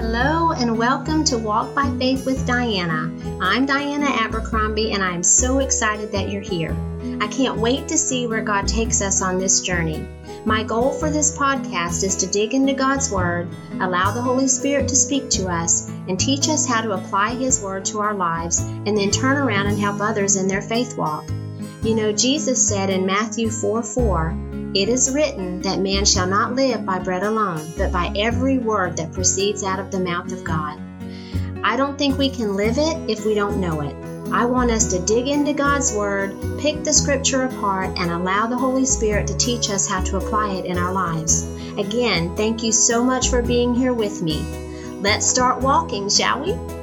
Hello and welcome to Walk by Faith with Diana. I'm Diana Abercrombie and I'm so excited that you're here. I can't wait to see where God takes us on this journey. My goal for this podcast is to dig into God's Word, allow the Holy Spirit to speak to us, and teach us how to apply His Word to our lives, and then turn around and help others in their faith walk. You know, Jesus said in Matthew 4 4, It is written that man shall not live by bread alone, but by every word that proceeds out of the mouth of God. I don't think we can live it if we don't know it. I want us to dig into God's Word, pick the Scripture apart, and allow the Holy Spirit to teach us how to apply it in our lives. Again, thank you so much for being here with me. Let's start walking, shall we?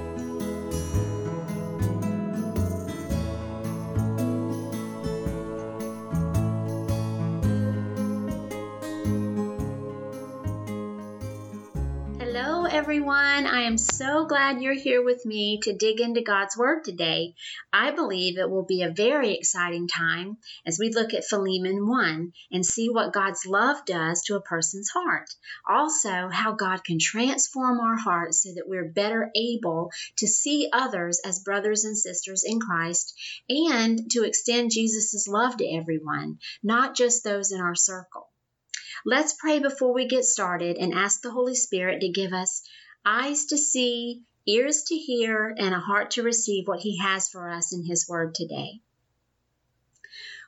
So glad you're here with me to dig into God's Word today. I believe it will be a very exciting time as we look at Philemon 1 and see what God's love does to a person's heart. Also, how God can transform our hearts so that we're better able to see others as brothers and sisters in Christ and to extend Jesus' love to everyone, not just those in our circle. Let's pray before we get started and ask the Holy Spirit to give us eyes to see, ears to hear, and a heart to receive what He has for us in His Word today.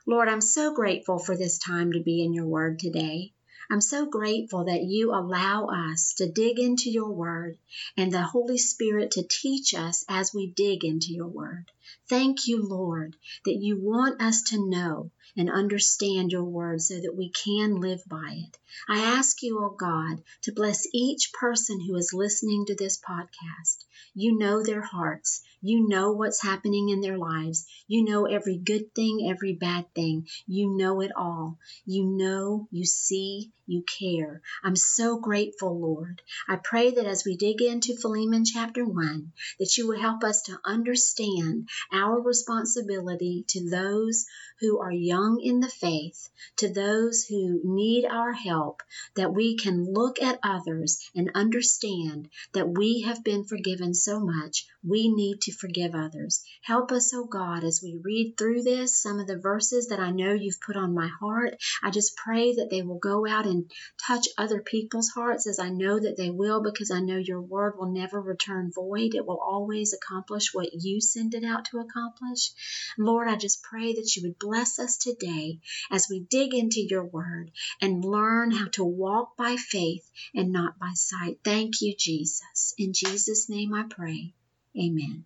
Lord, I'm so grateful for this time to be in your Word today. I'm so grateful that you allow us to dig into your word and the Holy Spirit to teach us as we dig into your word. Thank you, Lord, that you want us to know and understand your word so that we can live by it. I ask you, oh God, to bless each person who is listening to this podcast. You know their hearts. You know what's happening in their lives. You know every good thing, every bad thing. You know it all. You know, you see, you care. I'm so grateful, Lord. I pray that as we dig into Philemon chapter 1, that you will help us to understand our responsibility to those who are young in the faith, to those who need our help, that we can look at others and understand that we have been forgiven so much, we need to forgive others. Help us, oh God, as we read through this, some of the verses that I know you've put on my heart. I just pray that they will go out and touch other people's hearts as I know that they will because I know your word will never return void. It will always accomplish what you send it out to accomplish. Lord, I just pray that you would bless us today as we dig into your word and learn how to walk by faith and not by sight. Thank you, Jesus. In Jesus' name I pray. Amen.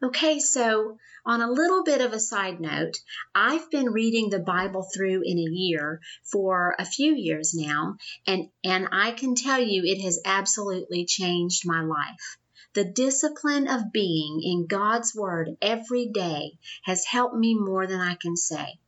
Okay, so on a little bit of a side note, I've been reading the Bible through in a year for a few years now, and, and I can tell you it has absolutely changed my life. The discipline of being in God's Word every day has helped me more than I can say.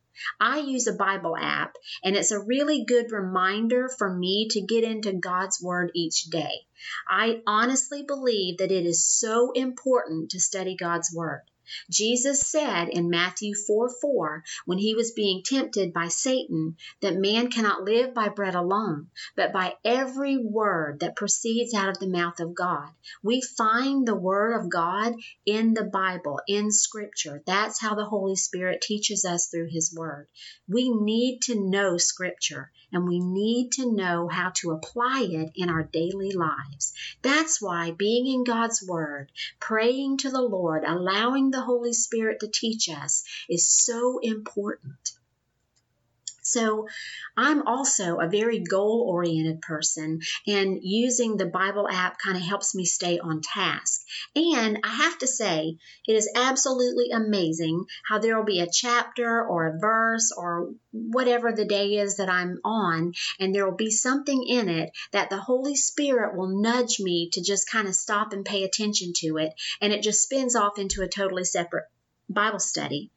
I use a Bible app, and it's a really good reminder for me to get into God's Word each day. I honestly believe that it is so important to study God's Word. Jesus said in Matthew 4 4, when he was being tempted by Satan, that man cannot live by bread alone, but by every word that proceeds out of the mouth of God. We find the Word of God in the Bible, in Scripture. That's how the Holy Spirit teaches us through His Word. We need to know Scripture and we need to know how to apply it in our daily lives. That's why being in God's Word, praying to the Lord, allowing the Holy Spirit to teach us is so important. So I'm also a very goal oriented person, and using the Bible app kind of helps me stay on task. And I have to say, it is absolutely amazing how there will be a chapter or a verse or whatever the day is that I'm on, and there will be something in it that the Holy Spirit will nudge me to just kind of stop and pay attention to it, and it just spins off into a totally separate Bible study.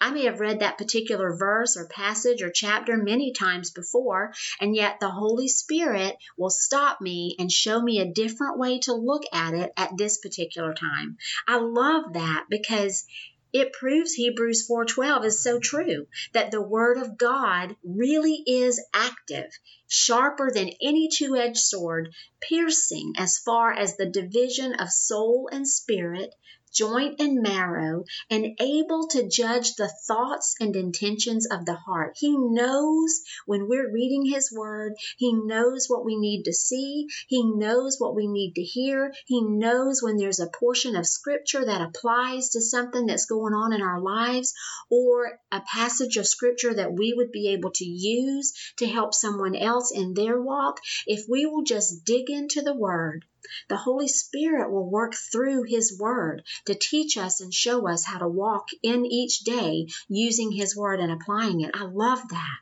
I may have read that particular verse or passage or chapter many times before, and yet the Holy Spirit will stop me and show me a different way to look at it at this particular time. I love that because It proves Hebrews 4:12 is so true that the word of God really is active, sharper than any two-edged sword, piercing as far as the division of soul and spirit, joint and marrow, and able to judge the thoughts and intentions of the heart. He knows when we're reading His Word, He knows what we need to see, He knows what we need to hear, He knows when there's a portion of Scripture that applies to something that's going on in our lives, or a passage of Scripture that we would be able to use to help someone else in their walk. If we will just dig into the Word, the Holy Spirit will work through His Word to teach us and show us how to walk in each day using His Word and applying it. I love that.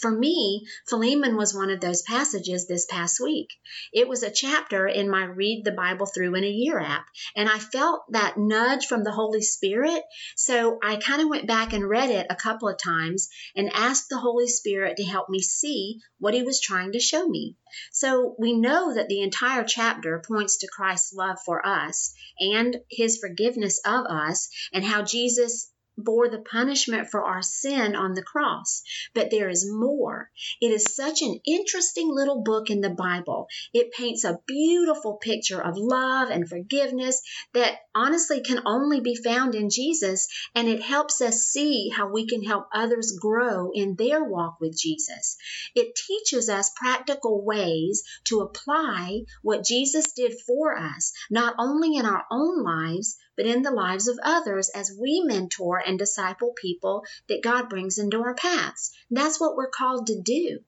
For me, Philemon was one of those passages this past week. It was a chapter in my Read the Bible Through in a Year app, and I felt that nudge from the Holy Spirit. So I kind of went back and read it a couple of times and asked the Holy Spirit to help me see what He was trying to show me. So we know that the entire chapter points to Christ's love for us and His forgiveness of us and how Jesus bore the punishment for our sin on the cross. But there is more. It is such an interesting little book in the Bible. It paints a beautiful picture of love and forgiveness that honestly can only be found in Jesus, and it helps us see how we can help others grow in their walk with Jesus. It teaches us practical ways to apply what Jesus did for us, not only in our own lives, but in the lives of others as we mentor and disciple people that God brings into our paths. That's what we're called to do.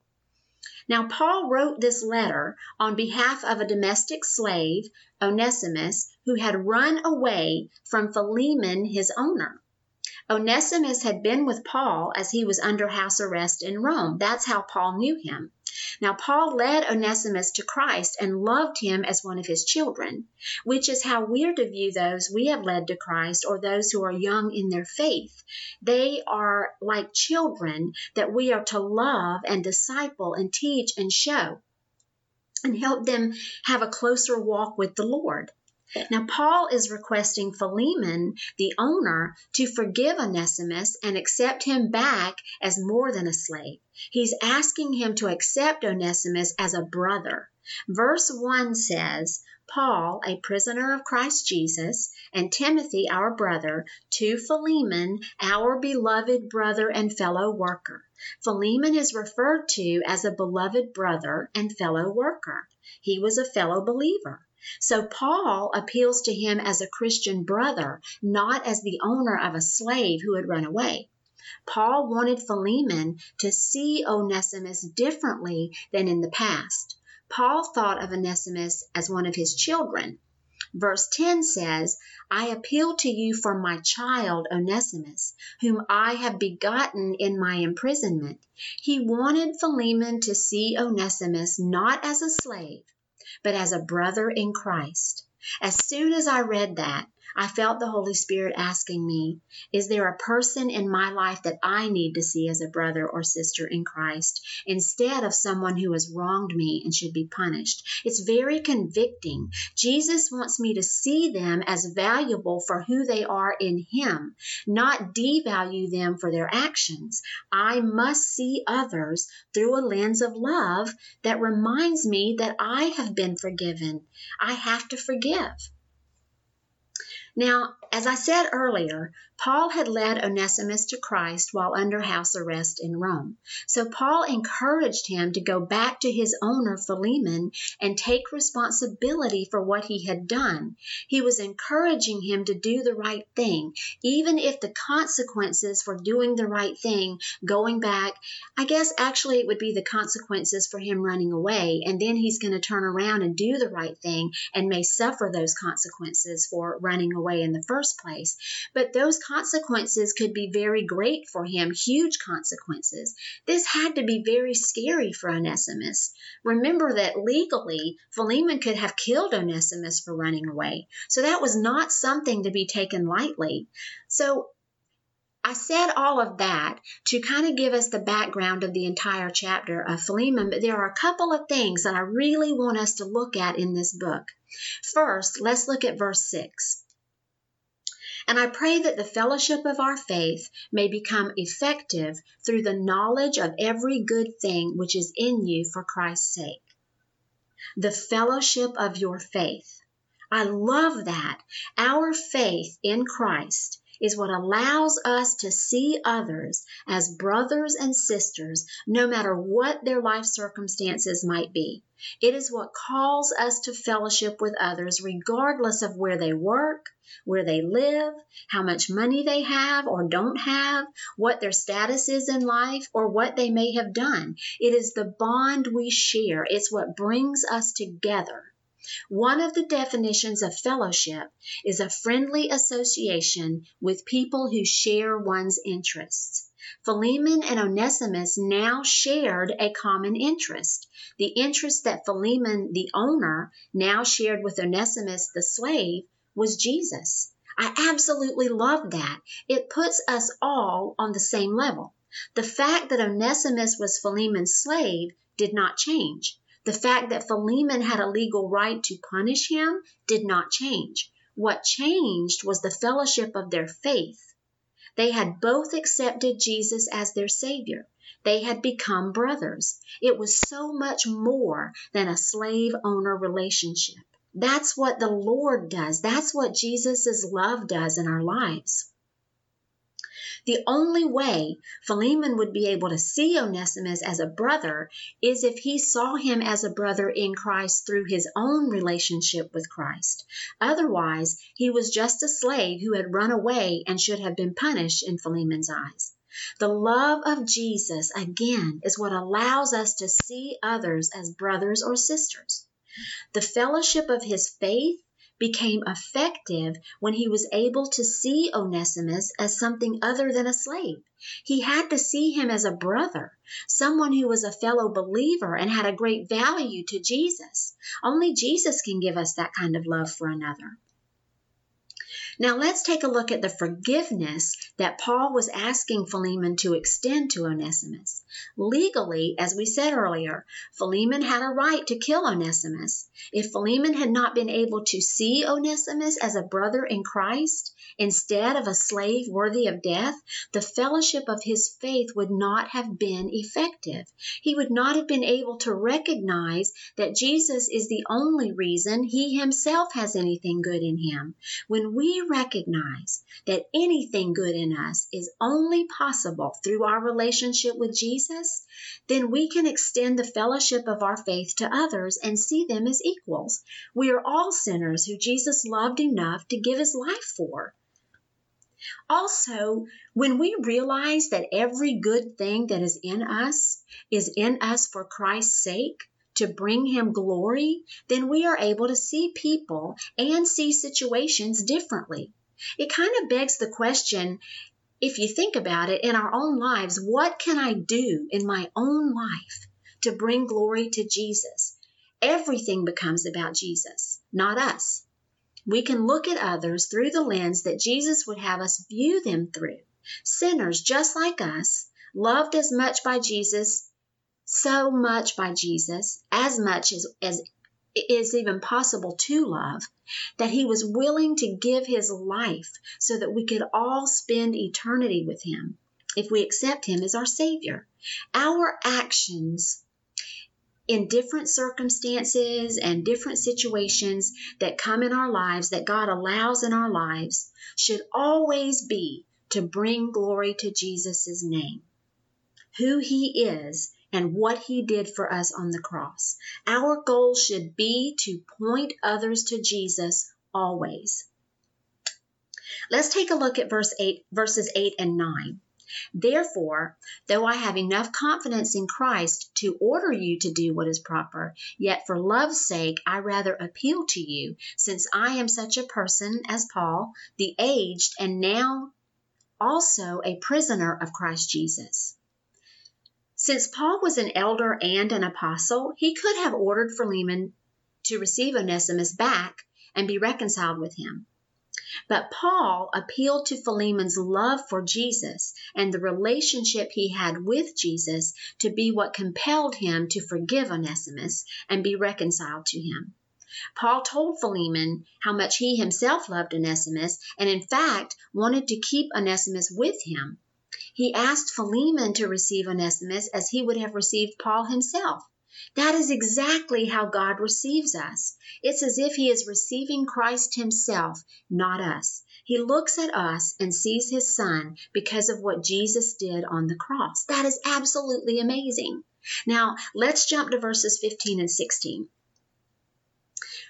Now, Paul wrote this letter on behalf of a domestic slave, Onesimus, who had run away from Philemon, his owner. Onesimus had been with Paul as he was under house arrest in Rome. That's how Paul knew him. Now, Paul led Onesimus to Christ and loved him as one of his children, which is how we're to view those we have led to Christ or those who are young in their faith. They are like children that we are to love and disciple and teach and show and help them have a closer walk with the Lord. Now, Paul is requesting Philemon, the owner, to forgive Onesimus and accept him back as more than a slave. He's asking him to accept Onesimus as a brother. Verse 1 says, Paul, a prisoner of Christ Jesus, and Timothy, our brother, to Philemon, our beloved brother and fellow worker. Philemon is referred to as a beloved brother and fellow worker. He was a fellow believer. So Paul appeals to him as a Christian brother, not as the owner of a slave who had run away. Paul wanted Philemon to see Onesimus differently than in the past. Paul thought of Onesimus as one of his children. Verse 10 says, I appeal to you for my child Onesimus, whom I have begotten in my imprisonment. He wanted Philemon to see Onesimus not as a slave, but as a brother in Christ. As soon as I read that, I felt the Holy Spirit asking me, Is there a person in my life that I need to see as a brother or sister in Christ instead of someone who has wronged me and should be punished? It's very convicting. Jesus wants me to see them as valuable for who they are in Him, not devalue them for their actions. I must see others through a lens of love that reminds me that I have been forgiven. I have to forgive. Now, as I said earlier, Paul had led Onesimus to Christ while under house arrest in Rome. So Paul encouraged him to go back to his owner, Philemon, and take responsibility for what he had done. He was encouraging him to do the right thing, even if the consequences for doing the right thing, going back, I guess actually it would be the consequences for him running away, and then he's going to turn around and do the right thing and may suffer those consequences for running away in the first place. But those consequences could be very great for him, huge consequences. This had to be very scary for Onesimus. Remember that legally, Philemon could have killed Onesimus for running away. So that was not something to be taken lightly. So I said all of that to kind of give us the background of the entire chapter of Philemon, but there are a couple of things that I really want us to look at in this book. First, let's look at verse 6. And I pray that the fellowship of our faith may become effective through the knowledge of every good thing which is in you for Christ's sake. The fellowship of your faith. I love that. Our faith in Christ is what allows us to see others as brothers and sisters, no matter what their life circumstances might be. It is what calls us to fellowship with others, regardless of where they work, where they live, how much money they have or don't have, what their status is in life, or what they may have done. It is the bond we share, it's what brings us together. One of the definitions of fellowship is a friendly association with people who share one's interests. Philemon and Onesimus now shared a common interest. The interest that Philemon, the owner, now shared with Onesimus, the slave, was Jesus. I absolutely love that. It puts us all on the same level. The fact that Onesimus was Philemon's slave did not change. The fact that Philemon had a legal right to punish him did not change. What changed was the fellowship of their faith. They had both accepted Jesus as their Savior. They had become brothers. It was so much more than a slave owner relationship. That's what the Lord does. That's what Jesus' love does in our lives. The only way Philemon would be able to see Onesimus as a brother is if he saw him as a brother in Christ through his own relationship with Christ. Otherwise, he was just a slave who had run away and should have been punished in Philemon's eyes. The love of Jesus, again, is what allows us to see others as brothers or sisters. The fellowship of his faith became effective when he was able to see Onesimus as something other than a slave. He had to see him as a brother, someone who was a fellow believer and had a great value to Jesus. Only Jesus can give us that kind of love for another. Now let's take a look at the forgiveness that Paul was asking Philemon to extend to Onesimus. Legally, as we said earlier, Philemon had a right to kill Onesimus. If Philemon had not been able to see Onesimus as a brother in Christ, instead of a slave worthy of death, the fellowship of his faith would not have been effective. He would not have been able to recognize that Jesus is the only reason he himself has anything good in him. When we recognize that anything good in us is only possible through our relationship with Jesus, then we can extend the fellowship of our faith to others and see them as equals. We are all sinners who Jesus loved enough to give his life for. Also, when we realize that every good thing that is in us is in us for Christ's sake, to bring Him glory, then we are able to see people and see situations differently. It kind of begs the question if you think about it in our own lives, what can I do in my own life to bring glory to Jesus? Everything becomes about Jesus, not us we can look at others through the lens that Jesus would have us view them through. Sinners just like us, loved as much by Jesus, so much by Jesus, as much as, as is even possible to love, that he was willing to give his life so that we could all spend eternity with him if we accept him as our Savior. Our actions in different circumstances and different situations that come in our lives, that God allows in our lives, should always be to bring glory to Jesus' name, who He is, and what He did for us on the cross. Our goal should be to point others to Jesus always. Let's take a look at verse 8, verses 8 and 9. Therefore, though I have enough confidence in Christ to order you to do what is proper, yet for love's sake I rather appeal to you, since I am such a person as Paul, the aged, and now also a prisoner of Christ Jesus. Since Paul was an elder and an apostle, he could have ordered Philemon to receive Onesimus back and be reconciled with him. But Paul appealed to Philemon's love for Jesus and the relationship he had with Jesus to be what compelled him to forgive Onesimus and be reconciled to him. Paul told Philemon how much he himself loved Onesimus and, in fact, wanted to keep Onesimus with him. He asked Philemon to receive Onesimus as he would have received Paul himself. That is exactly how God receives us. It's as if He is receiving Christ Himself, not us. He looks at us and sees His Son because of what Jesus did on the cross. That is absolutely amazing. Now, let's jump to verses 15 and 16.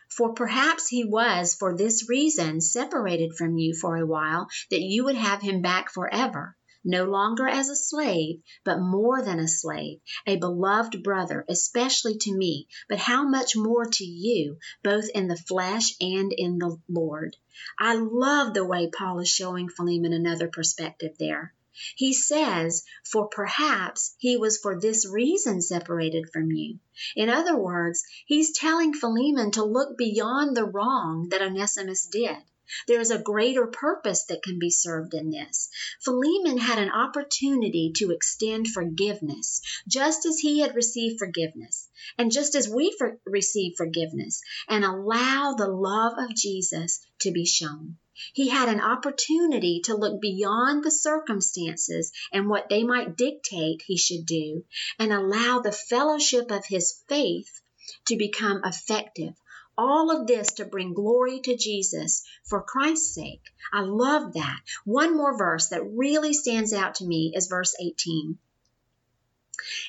For perhaps he was for this reason separated from you for a while, that you would have him back forever no longer as a slave, but more than a slave, a beloved brother, especially to me, but how much more to you, both in the flesh and in the Lord. I love the way Paul is showing Philemon another perspective there. He says, For perhaps he was for this reason separated from you. In other words, he's telling Philemon to look beyond the wrong that Onesimus did. There is a greater purpose that can be served in this. Philemon had an opportunity to extend forgiveness, just as he had received forgiveness, and just as we for- receive forgiveness, and allow the love of Jesus to be shown. He had an opportunity to look beyond the circumstances and what they might dictate he should do, and allow the fellowship of his faith to become effective all of this to bring glory to Jesus for Christ's sake. I love that. One more verse that really stands out to me is verse 18.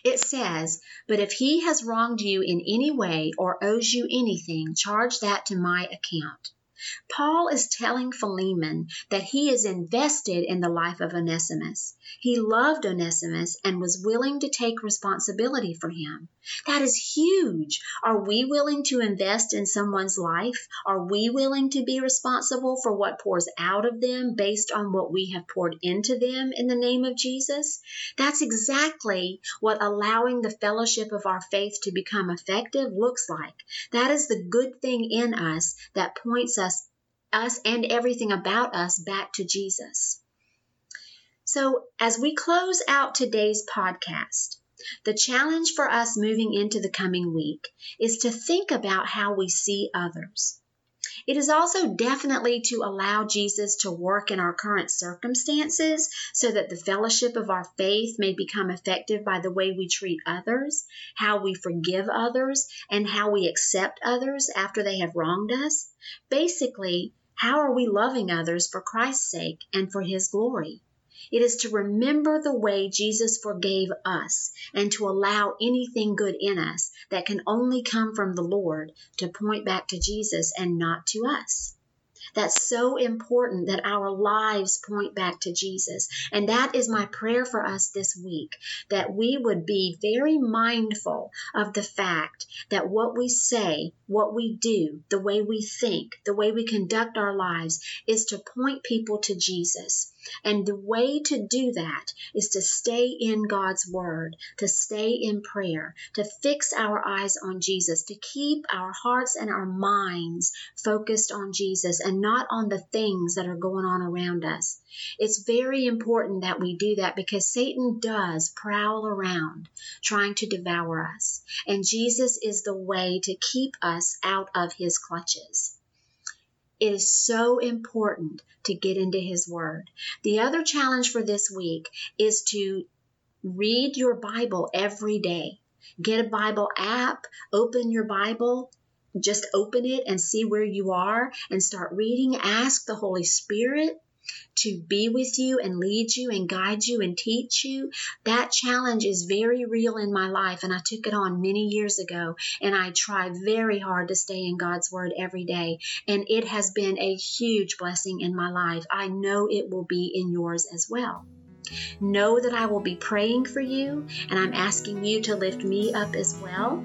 It says, But if he has wronged you in any way or owes you anything, charge that to my account. Paul is telling Philemon that he is invested in the life of Onesimus. He loved Onesimus and was willing to take responsibility for him. That is huge. Are we willing to invest in someone's life? Are we willing to be responsible for what pours out of them based on what we have poured into them in the name of Jesus? That's exactly what allowing the fellowship of our faith to become effective looks like. That is the good thing in us that points us us and everything about us back to Jesus. So, as we close out today's podcast, the challenge for us moving into the coming week is to think about how we see others. It is also definitely to allow Jesus to work in our current circumstances so that the fellowship of our faith may become effective by the way we treat others, how we forgive others, and how we accept others after they have wronged us. Basically, how are we loving others for Christ's sake and for His glory? It is to remember the way Jesus forgave us and to allow anything good in us that can only come from the Lord to point back to Jesus and not to us. That's so important that our lives point back to Jesus. And that is my prayer for us this week that we would be very mindful of the fact that what we say, what we do, the way we think, the way we conduct our lives is to point people to Jesus. And the way to do that is to stay in God's Word, to stay in prayer, to fix our eyes on Jesus, to keep our hearts and our minds focused on Jesus and not on the things that are going on around us. It's very important that we do that because Satan does prowl around trying to devour us. And Jesus is the way to keep us out of his clutches. It is so important to get into His Word. The other challenge for this week is to read your Bible every day. Get a Bible app, open your Bible, just open it and see where you are and start reading. Ask the Holy Spirit to be with you and lead you and guide you and teach you. That challenge is very real in my life, and I took it on many years ago. And I try very hard to stay in God's Word every day, and it has been a huge blessing in my life. I know it will be in yours as well. Know that I will be praying for you, and I'm asking you to lift me up as well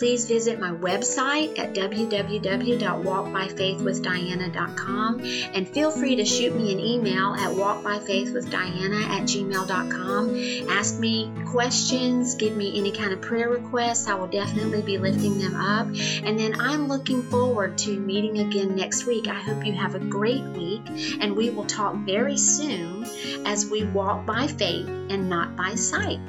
please visit my website at www.walkbyfaithwithdiana.com and feel free to shoot me an email at walkbyfaithwithdiana at gmail.com. Ask me questions, give me any kind of prayer requests. I will definitely be lifting them up. And then I'm looking forward to meeting again next week. I hope you have a great week, and we will talk very soon as we walk by faith and not by sight.